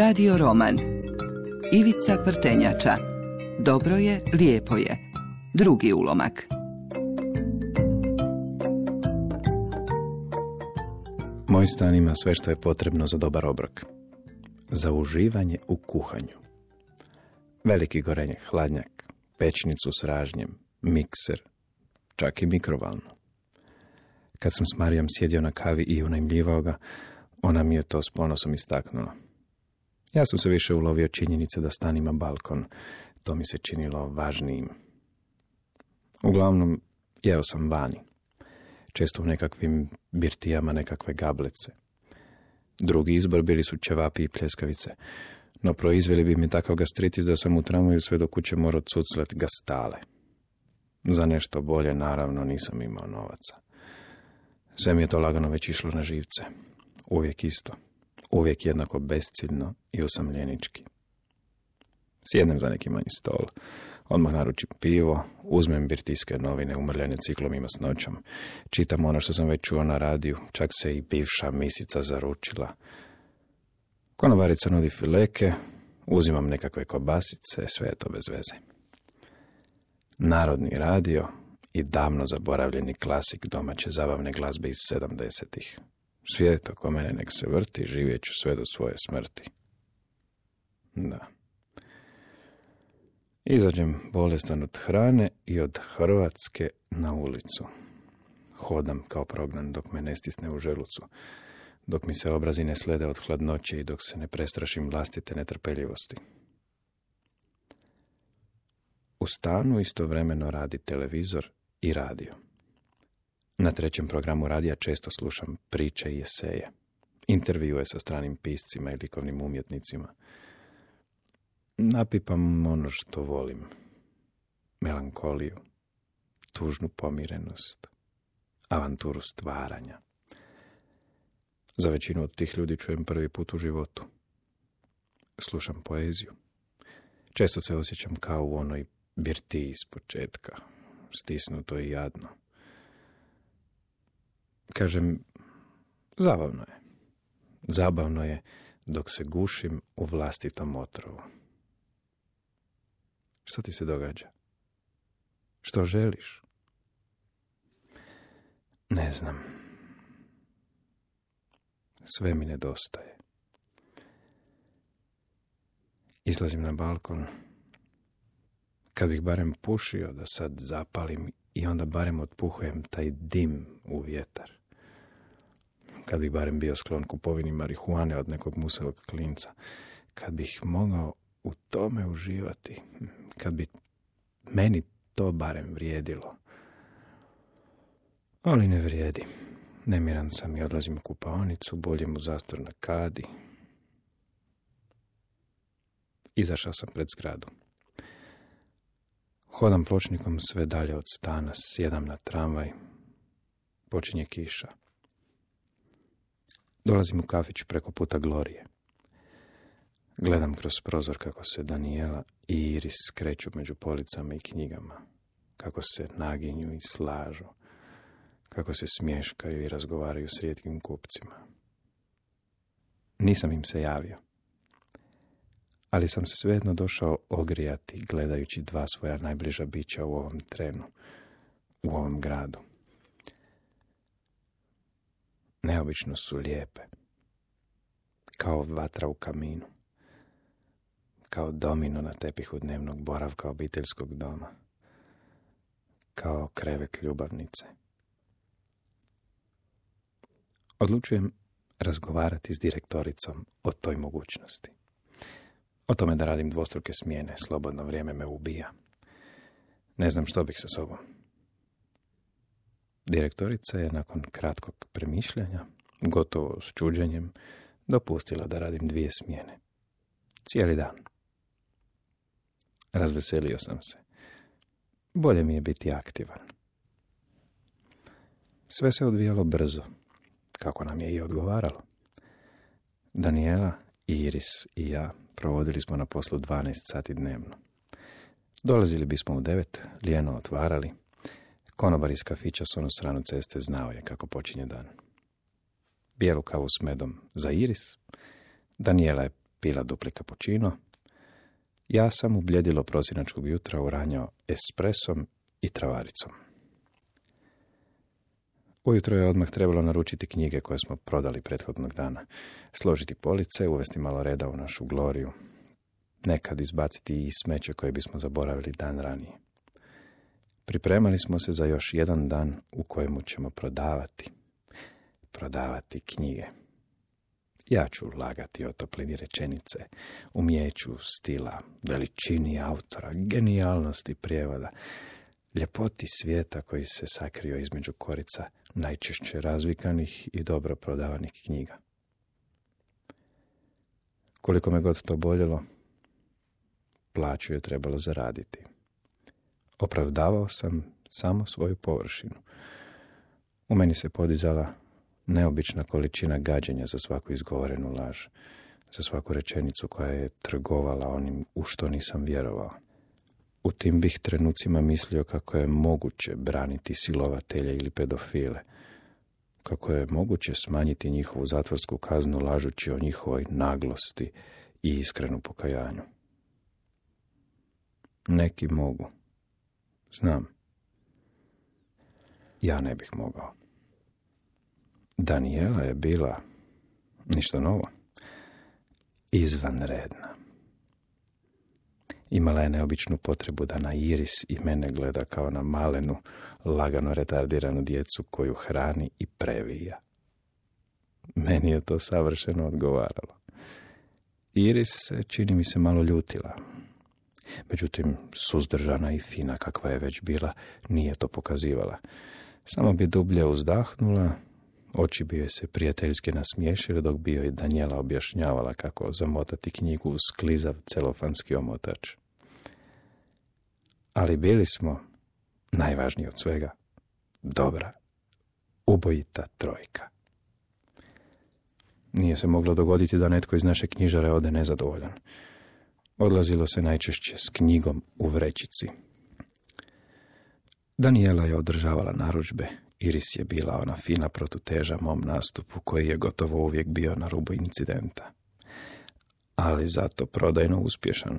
Radio roman Ivica Prtenjača Dobro je, lijepo je Drugi ulomak Moj stan ima sve što je potrebno za dobar obrok. Za uživanje u kuhanju. Veliki gorenje hladnjak, pečnicu s ražnjem, mikser, čak i mikrovalnu. Kad sam s Marijom sjedio na kavi i unajmljivao ga, ona mi je to s ponosom istaknula. Ja sam se više ulovio činjenice da stan ima balkon. To mi se činilo važnijim. Uglavnom, jeo sam vani. Često u nekakvim birtijama nekakve gablece. Drugi izbor bili su čevapi i pljeskavice. No proizveli bi mi takav gastritis da sam u tramvaju sve do kuće morao cuclet gastale. Za nešto bolje, naravno, nisam imao novaca. Sve mi je to lagano već išlo na živce. Uvijek isto. Uvijek jednako besciljno i usamljenički. Sjednem za neki manji stol. Odmah naručim pivo, uzmem birtijske novine umrljene ciklom i masnoćom. Čitam ono što sam već čuo na radiju, čak se i bivša misica zaručila. Konobarica nudi fileke, uzimam nekakve kobasice, sve je to bez veze. Narodni radio i davno zaboravljeni klasik domaće zabavne glazbe iz sedamdesetih. Svijet oko mene nek se vrti, živjet ću sve do svoje smrti. Da. Izađem bolestan od hrane i od Hrvatske na ulicu. Hodam kao prognan dok me ne stisne u želucu, dok mi se obrazi ne slede od hladnoće i dok se ne prestrašim vlastite netrpeljivosti. U stanu istovremeno radi televizor i radio. Na trećem programu radija često slušam priče i eseje, intervjue sa stranim piscima i likovnim umjetnicima. Napipam ono što volim. Melankoliju, tužnu pomirenost, avanturu stvaranja. Za većinu od tih ljudi čujem prvi put u životu. Slušam poeziju. Često se osjećam kao u onoj birtiji iz početka, stisnuto i jadno. Kažem, zabavno je. Zabavno je dok se gušim u vlastitom otrovu. Što ti se događa? Što želiš? Ne znam. Sve mi nedostaje. Izlazim na balkon. Kad bih barem pušio da sad zapalim i onda barem otpuhujem taj dim u vjetar. Kad bih barem bio sklon kupovini marihuane od nekog musevog klinca. Kad bih mogao u tome uživati. Kad bi meni to barem vrijedilo. Ali ne vrijedi. Nemiran sam i odlazim u kupaonicu, bolje mu zastor na kadi. Izašao sam pred zgradu. Hodam pločnikom sve dalje od stana, sjedam na tramvaj. Počinje kiša. Dolazim u kafić preko puta Glorije. Gledam kroz prozor kako se Daniela i Iris skreću među policama i knjigama. Kako se naginju i slažu. Kako se smješkaju i razgovaraju s rijetkim kupcima. Nisam im se javio. Ali sam se svejedno došao ogrijati gledajući dva svoja najbliža bića u ovom trenu, u ovom gradu. Neobično su lijepe, kao vatra u kaminu, kao domino na tepihu dnevnog boravka obiteljskog doma, kao krevet ljubavnice. Odlučujem razgovarati s direktoricom o toj mogućnosti. O tome da radim dvostruke smjene, slobodno vrijeme me ubija. Ne znam što bih sa sobom. Direktorica je nakon kratkog premišljanja, gotovo s čuđenjem, dopustila da radim dvije smjene. Cijeli dan. Razveselio sam se. Bolje mi je biti aktivan. Sve se odvijalo brzo, kako nam je i odgovaralo. Daniela, Iris i ja provodili smo na poslu 12 sati dnevno. Dolazili bismo u devet, lijeno otvarali, Konobar iz kafića s onu stranu ceste znao je kako počinje dan. Bijelu kavu s medom za Iris, Daniela je pila dupli cappuccino, ja sam u bljedilo prosinačkog jutra uranjao espresom i travaricom. Ujutro je odmah trebalo naručiti knjige koje smo prodali prethodnog dana, složiti police, uvesti malo reda u našu gloriju, nekad izbaciti i smeće koje bismo zaboravili dan ranije. Pripremali smo se za još jedan dan u kojemu ćemo prodavati, prodavati knjige. Ja ću lagati o toplini rečenice, umjeću stila, veličini autora, genijalnosti prijevoda, ljepoti svijeta koji se sakrio između korica najčešće razvikanih i dobro prodavanih knjiga. Koliko me god to boljelo, plaću je trebalo zaraditi. Opravdavao sam samo svoju površinu. U meni se podizala neobična količina gađenja za svaku izgovorenu laž, za svaku rečenicu koja je trgovala onim u što nisam vjerovao. U tim bih trenucima mislio kako je moguće braniti silovatelje ili pedofile, kako je moguće smanjiti njihovu zatvorsku kaznu lažući o njihovoj naglosti i iskrenu pokajanju. Neki mogu. Znam. Ja ne bih mogao. Daniela je bila ništa novo. Izvanredna. Imala je neobičnu potrebu da na Iris i mene gleda kao na malenu, lagano retardiranu djecu koju hrani i previja. Meni je to savršeno odgovaralo. Iris čini mi se, malo ljutila. Međutim, suzdržana i fina kakva je već bila, nije to pokazivala. Samo bi dublje uzdahnula, oči bi joj se prijateljski nasmiješile dok bi joj Danijela objašnjavala kako zamotati knjigu u sklizav celofanski omotač. Ali bili smo, najvažniji od svega, dobra, ubojita trojka. Nije se moglo dogoditi da netko iz naše knjižare ode nezadovoljan. Odlazilo se najčešće s knjigom u vrećici. Daniela je održavala naručbe, Iris je bila ona fina protuteža mom nastupu koji je gotovo uvijek bio na rubu incidenta. Ali zato prodajno uspješan.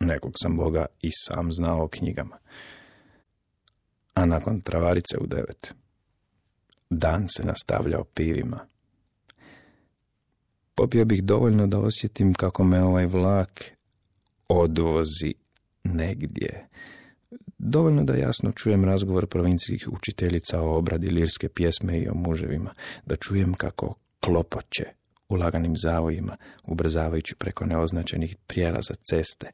Nekog sam Boga i sam znao o knjigama. A nakon travarice u devet. Dan se nastavljao pivima. Popio bih dovoljno da osjetim kako me ovaj vlak odvozi negdje. Dovoljno da jasno čujem razgovor provincijskih učiteljica o obradi lirske pjesme i o muževima, da čujem kako klopoće u laganim zavojima, ubrzavajući preko neoznačenih prijelaza ceste,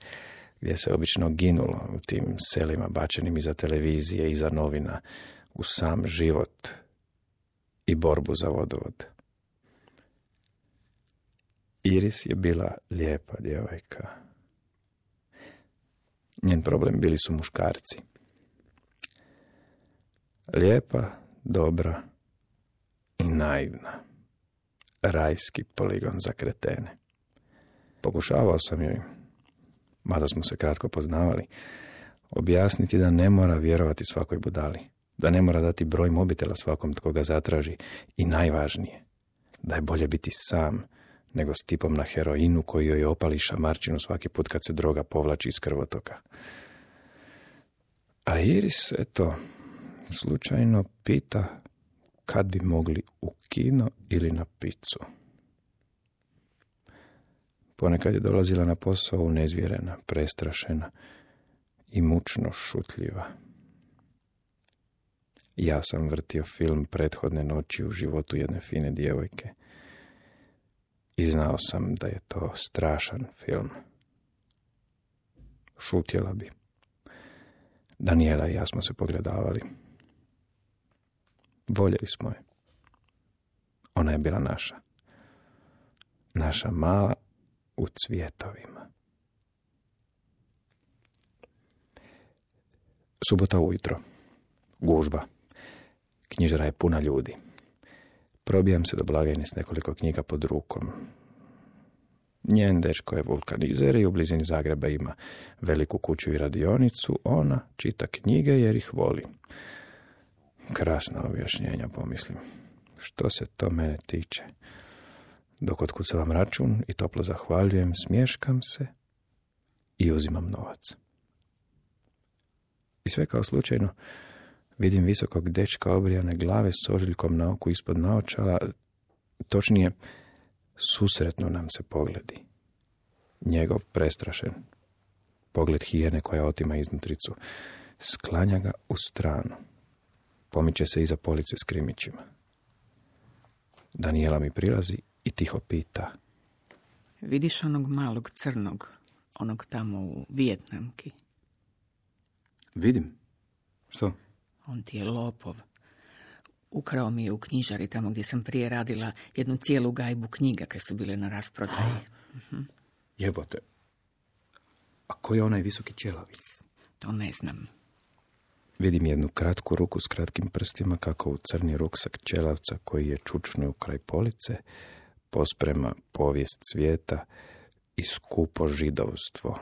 gdje se obično ginulo u tim selima bačenim iza televizije, iza novina, u sam život i borbu za vodovod. Iris je bila lijepa djevojka. Njen problem bili su muškarci. Lijepa, dobra i naivna. Rajski poligon za kretene. Pokušavao sam joj, mada smo se kratko poznavali, objasniti da ne mora vjerovati svakoj budali, da ne mora dati broj mobitela svakom tko ga zatraži i najvažnije, da je bolje biti sam nego s tipom na heroinu koji joj opali šamarčinu svaki put kad se droga povlači iz krvotoka. A Iris, eto, slučajno pita kad bi mogli u kino ili na picu. Ponekad je dolazila na posao nezvjerena, prestrašena i mučno šutljiva. Ja sam vrtio film prethodne noći u životu jedne fine djevojke – i znao sam da je to strašan film. Šutjela bi. Daniela i ja smo se pogledavali. Voljeli smo je. Ona je bila naša. Naša mala u cvjetovima. Subota ujutro. Gužba. Knjižara je puna ljudi. Probijam se do blagajne s nekoliko knjiga pod rukom. Njen dečko je vulkanizer i u blizini Zagreba ima veliku kuću i radionicu. Ona čita knjige jer ih voli. Krasna objašnjenja, pomislim. Što se to mene tiče? Dok otkucavam račun i toplo zahvaljujem, smješkam se i uzimam novac. I sve kao slučajno vidim visokog dečka obrijane glave s ožiljkom na oku ispod naočala, točnije, susretno nam se pogledi. Njegov prestrašen, pogled hijene koja otima iznutricu, sklanja ga u stranu. Pomiče se iza police s krimićima. Daniela mi prilazi i tiho pita. Vidiš onog malog crnog, onog tamo u Vijetnamki? Vidim. Što? On ti je lopov. Ukrao mi je u knjižari tamo gdje sam prije radila jednu cijelu gajbu knjiga koje su bile na rasprodaji. Mhm. Jebote. A ko je onaj visoki ćelavic? To ne znam. Vidim jednu kratku ruku s kratkim prstima kako u crni ruksak ćelavca koji je čučnuo u kraj police, posprema povijest svijeta i skupo židovstvo,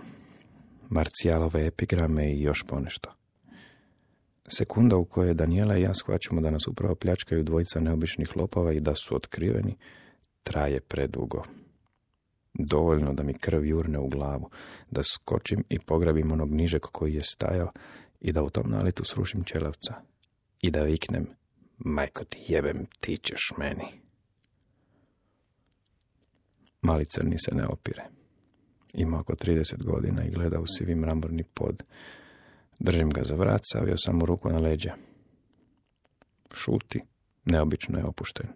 marcijalove epigrame i još ponešto. Sekunda u kojoj Daniela i ja shvaćamo da nas upravo pljačkaju dvojica neobičnih lopova i da su otkriveni, traje predugo. Dovoljno da mi krv jurne u glavu, da skočim i pograbim onog nižeg koji je stajao i da u tom nalitu srušim čelavca i da viknem, majko ti jebem, ti ćeš meni. Mali crni se ne opire. Ima oko 30 godina i gleda u sivi mramorni pod. Držim ga za vrat, savio sam mu ruku na leđa. Šuti, neobično je opušten.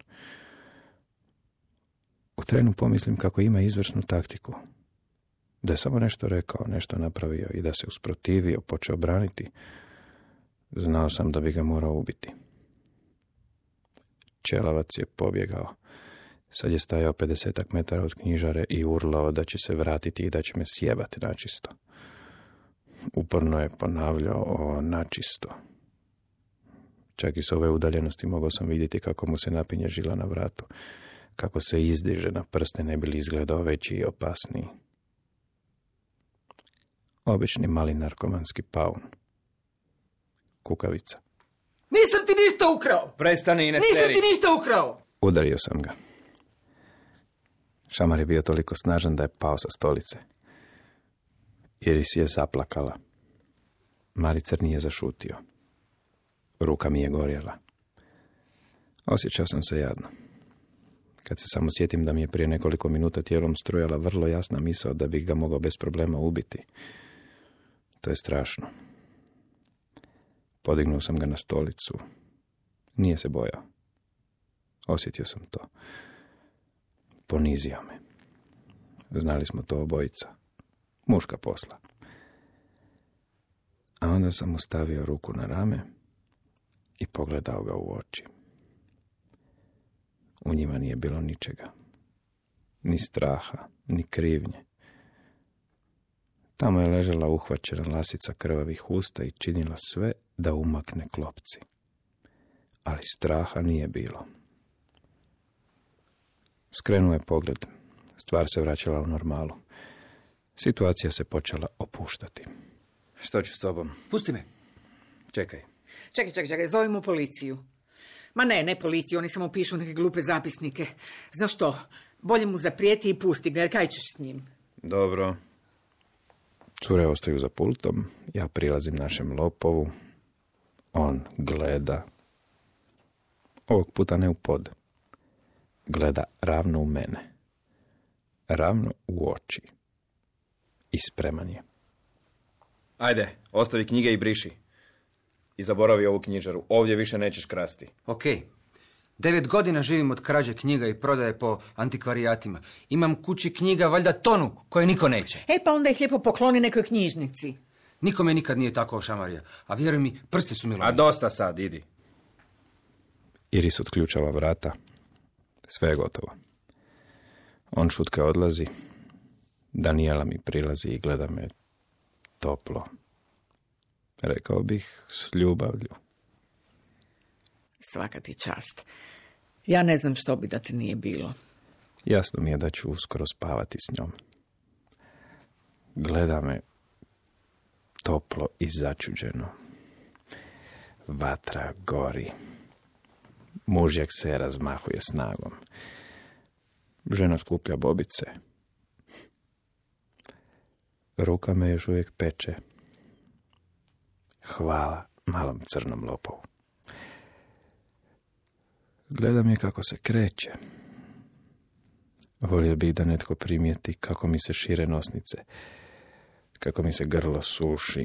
U trenu pomislim kako ima izvrsnu taktiku. Da je samo nešto rekao, nešto napravio i da se usprotivio, počeo braniti, znao sam da bi ga morao ubiti. Čelavac je pobjegao. Sad je stajao 50 metara od knjižare i urlao da će se vratiti i da će me sjebati načisto. Uporno je ponavljao o načisto. Čak i s ove udaljenosti mogao sam vidjeti kako mu se napinje žila na vratu, kako se izdiže na prste ne bili izgledao veći i opasniji. Obični mali narkomanski paun. Kukavica. Nisam ti ništa ukrao! Prestani, ne Nisam ti ništa ukrao! Udario sam ga. Šamar je bio toliko snažan da je pao sa stolice. Iris je zaplakala. Mali crni je zašutio. Ruka mi je gorjela. Osjećao sam se jadno. Kad se samo sjetim da mi je prije nekoliko minuta tijelom strujala vrlo jasna misao da bih ga mogao bez problema ubiti. To je strašno. Podignuo sam ga na stolicu. Nije se bojao. Osjetio sam to. Ponizio me. Znali smo to obojica. Muška posla. A onda sam mu stavio ruku na rame i pogledao ga u oči. U njima nije bilo ničega. Ni straha, ni krivnje. Tamo je ležala uhvaćena lasica krvavih usta i činila sve da umakne klopci. Ali straha nije bilo. Skrenuo je pogled. Stvar se vraćala u normalu. Situacija se počela opuštati. Što ću s tobom? Pusti me. Čekaj. Čekaj, čekaj, čekaj, zovimo policiju. Ma ne, ne policiju, oni samo pišu neke glupe zapisnike. Zašto? Bolje mu zaprijeti i pusti ga, jer kaj ćeš s njim? Dobro. Cure ostaju za pultom, ja prilazim našem lopovu. On gleda. Ovog puta ne u pod. Gleda ravno u mene. Ravno u oči. I spreman je. Ajde, ostavi knjige i briši. I zaboravi ovu knjižaru. Ovdje više nećeš krasti. Ok. Devet godina živim od krađe knjiga i prodaje po antikvarijatima. Imam kući knjiga valjda tonu koje niko neće. E pa onda ih lijepo pokloni nekoj knjižnici. Niko me nikad nije tako ošamarija. A vjeruj mi, prsti su mi A dosta sad, idi. Iris otključava vrata. Sve je gotovo. On šutke odlazi. Daniela mi prilazi i gleda me toplo. Rekao bih s ljubavlju. Svaka ti čast. Ja ne znam što bi da ti nije bilo. Jasno mi je da ću uskoro spavati s njom. Gleda me toplo i začuđeno. Vatra gori. Mužjak se razmahuje snagom. Žena skuplja bobice. Ruka me još uvijek peče. Hvala malom crnom lopovu. Gledam je kako se kreće. Volio bih da netko primijeti kako mi se šire nosnice, kako mi se grlo suši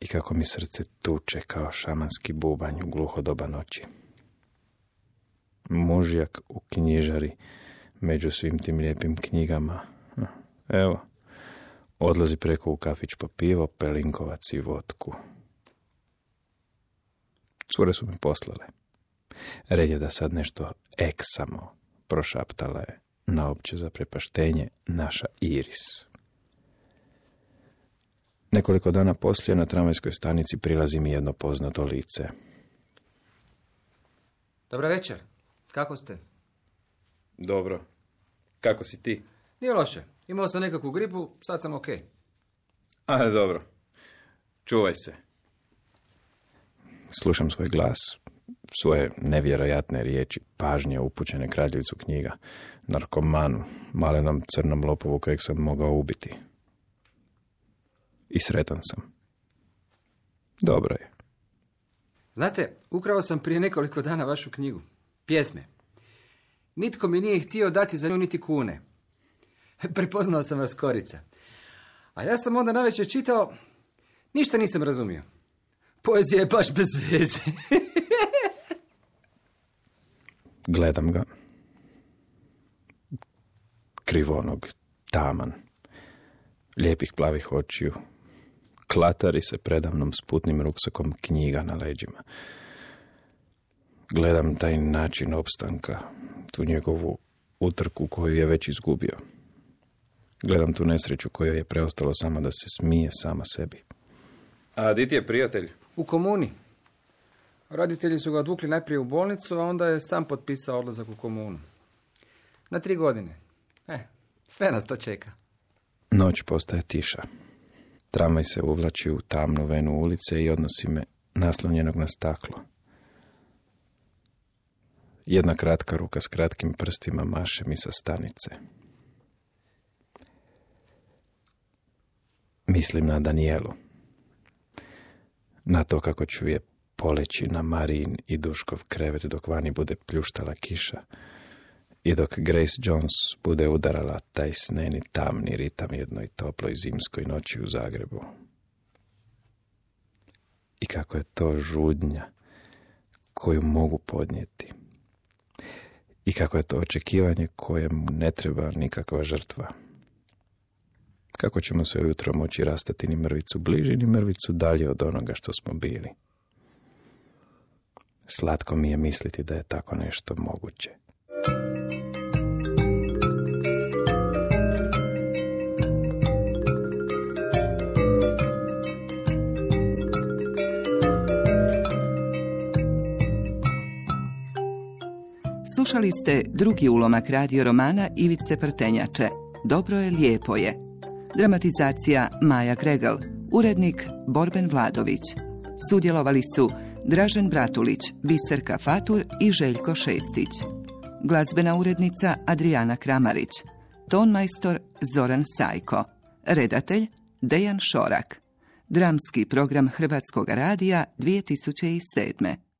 i kako mi srce tuče kao šamanski bubanj u gluho doba noći. Mužjak u knjižari među svim tim lijepim knjigama. Evo, odlazi preko u kafić po pivo, pelinkovac i vodku. Cure su mi poslale. Red je da sad nešto eksamo, prošaptala je na opće za prepaštenje naša Iris. Nekoliko dana poslije na tramvajskoj stanici prilazi mi jedno poznato lice. Dobra večer. Kako ste? Dobro. Kako si ti? Nije loše. Imao sam nekakvu gripu, sad sam ok. A, dobro. Čuvaj se. Slušam svoj glas, svoje nevjerojatne riječi, pažnje upućene kraljevicu knjiga, narkomanu, malenom crnom lopovu kojeg sam mogao ubiti. I sretan sam. Dobro je. Znate, ukrao sam prije nekoliko dana vašu knjigu. Pjesme. Nitko mi nije htio dati za nju niti kune. Prepoznao sam vas korica. A ja sam onda navečer čitao, ništa nisam razumio. Poezija je baš bez veze. Gledam ga. Krivonog, taman, lijepih plavih očiju, klatari se predamnom s putnim ruksakom knjiga na leđima. Gledam taj način opstanka, tu njegovu utrku koju je već izgubio. Gledam tu nesreću koju je preostalo samo da se smije sama sebi. A di ti je prijatelj? U komuni. Roditelji su ga odvukli najprije u bolnicu, a onda je sam potpisao odlazak u komunu. Na tri godine. E, sve nas to čeka. Noć postaje tiša. Tramvaj se uvlači u tamnu venu ulice i odnosi me naslonjenog na staklo. Jedna kratka ruka s kratkim prstima maše mi sa stanice. Mislim na Danijelu. Na to kako ću je poleći na Marin i Duškov krevet dok vani bude pljuštala kiša i dok Grace Jones bude udarala taj sneni tamni ritam jednoj toploj zimskoj noći u Zagrebu. I kako je to žudnja koju mogu podnijeti. I kako je to očekivanje kojemu ne treba nikakva žrtva. Kako ćemo se ujutro moći rastati ni mrvicu bliži, ni mrvicu dalje od onoga što smo bili. Slatko mi je misliti da je tako nešto moguće. Slušali ste drugi ulomak radio romana Ivice Prtenjače. Dobro je, lijepo je. Dramatizacija Maja Gregel. Urednik Borben Vladović. Sudjelovali su Dražen Bratulić, Biserka Fatur i Željko Šestić. Glazbena urednica Adriana Kramarić. Tonmajstor Zoran Sajko. Redatelj Dejan Šorak. Dramski program Hrvatskog radija 2007.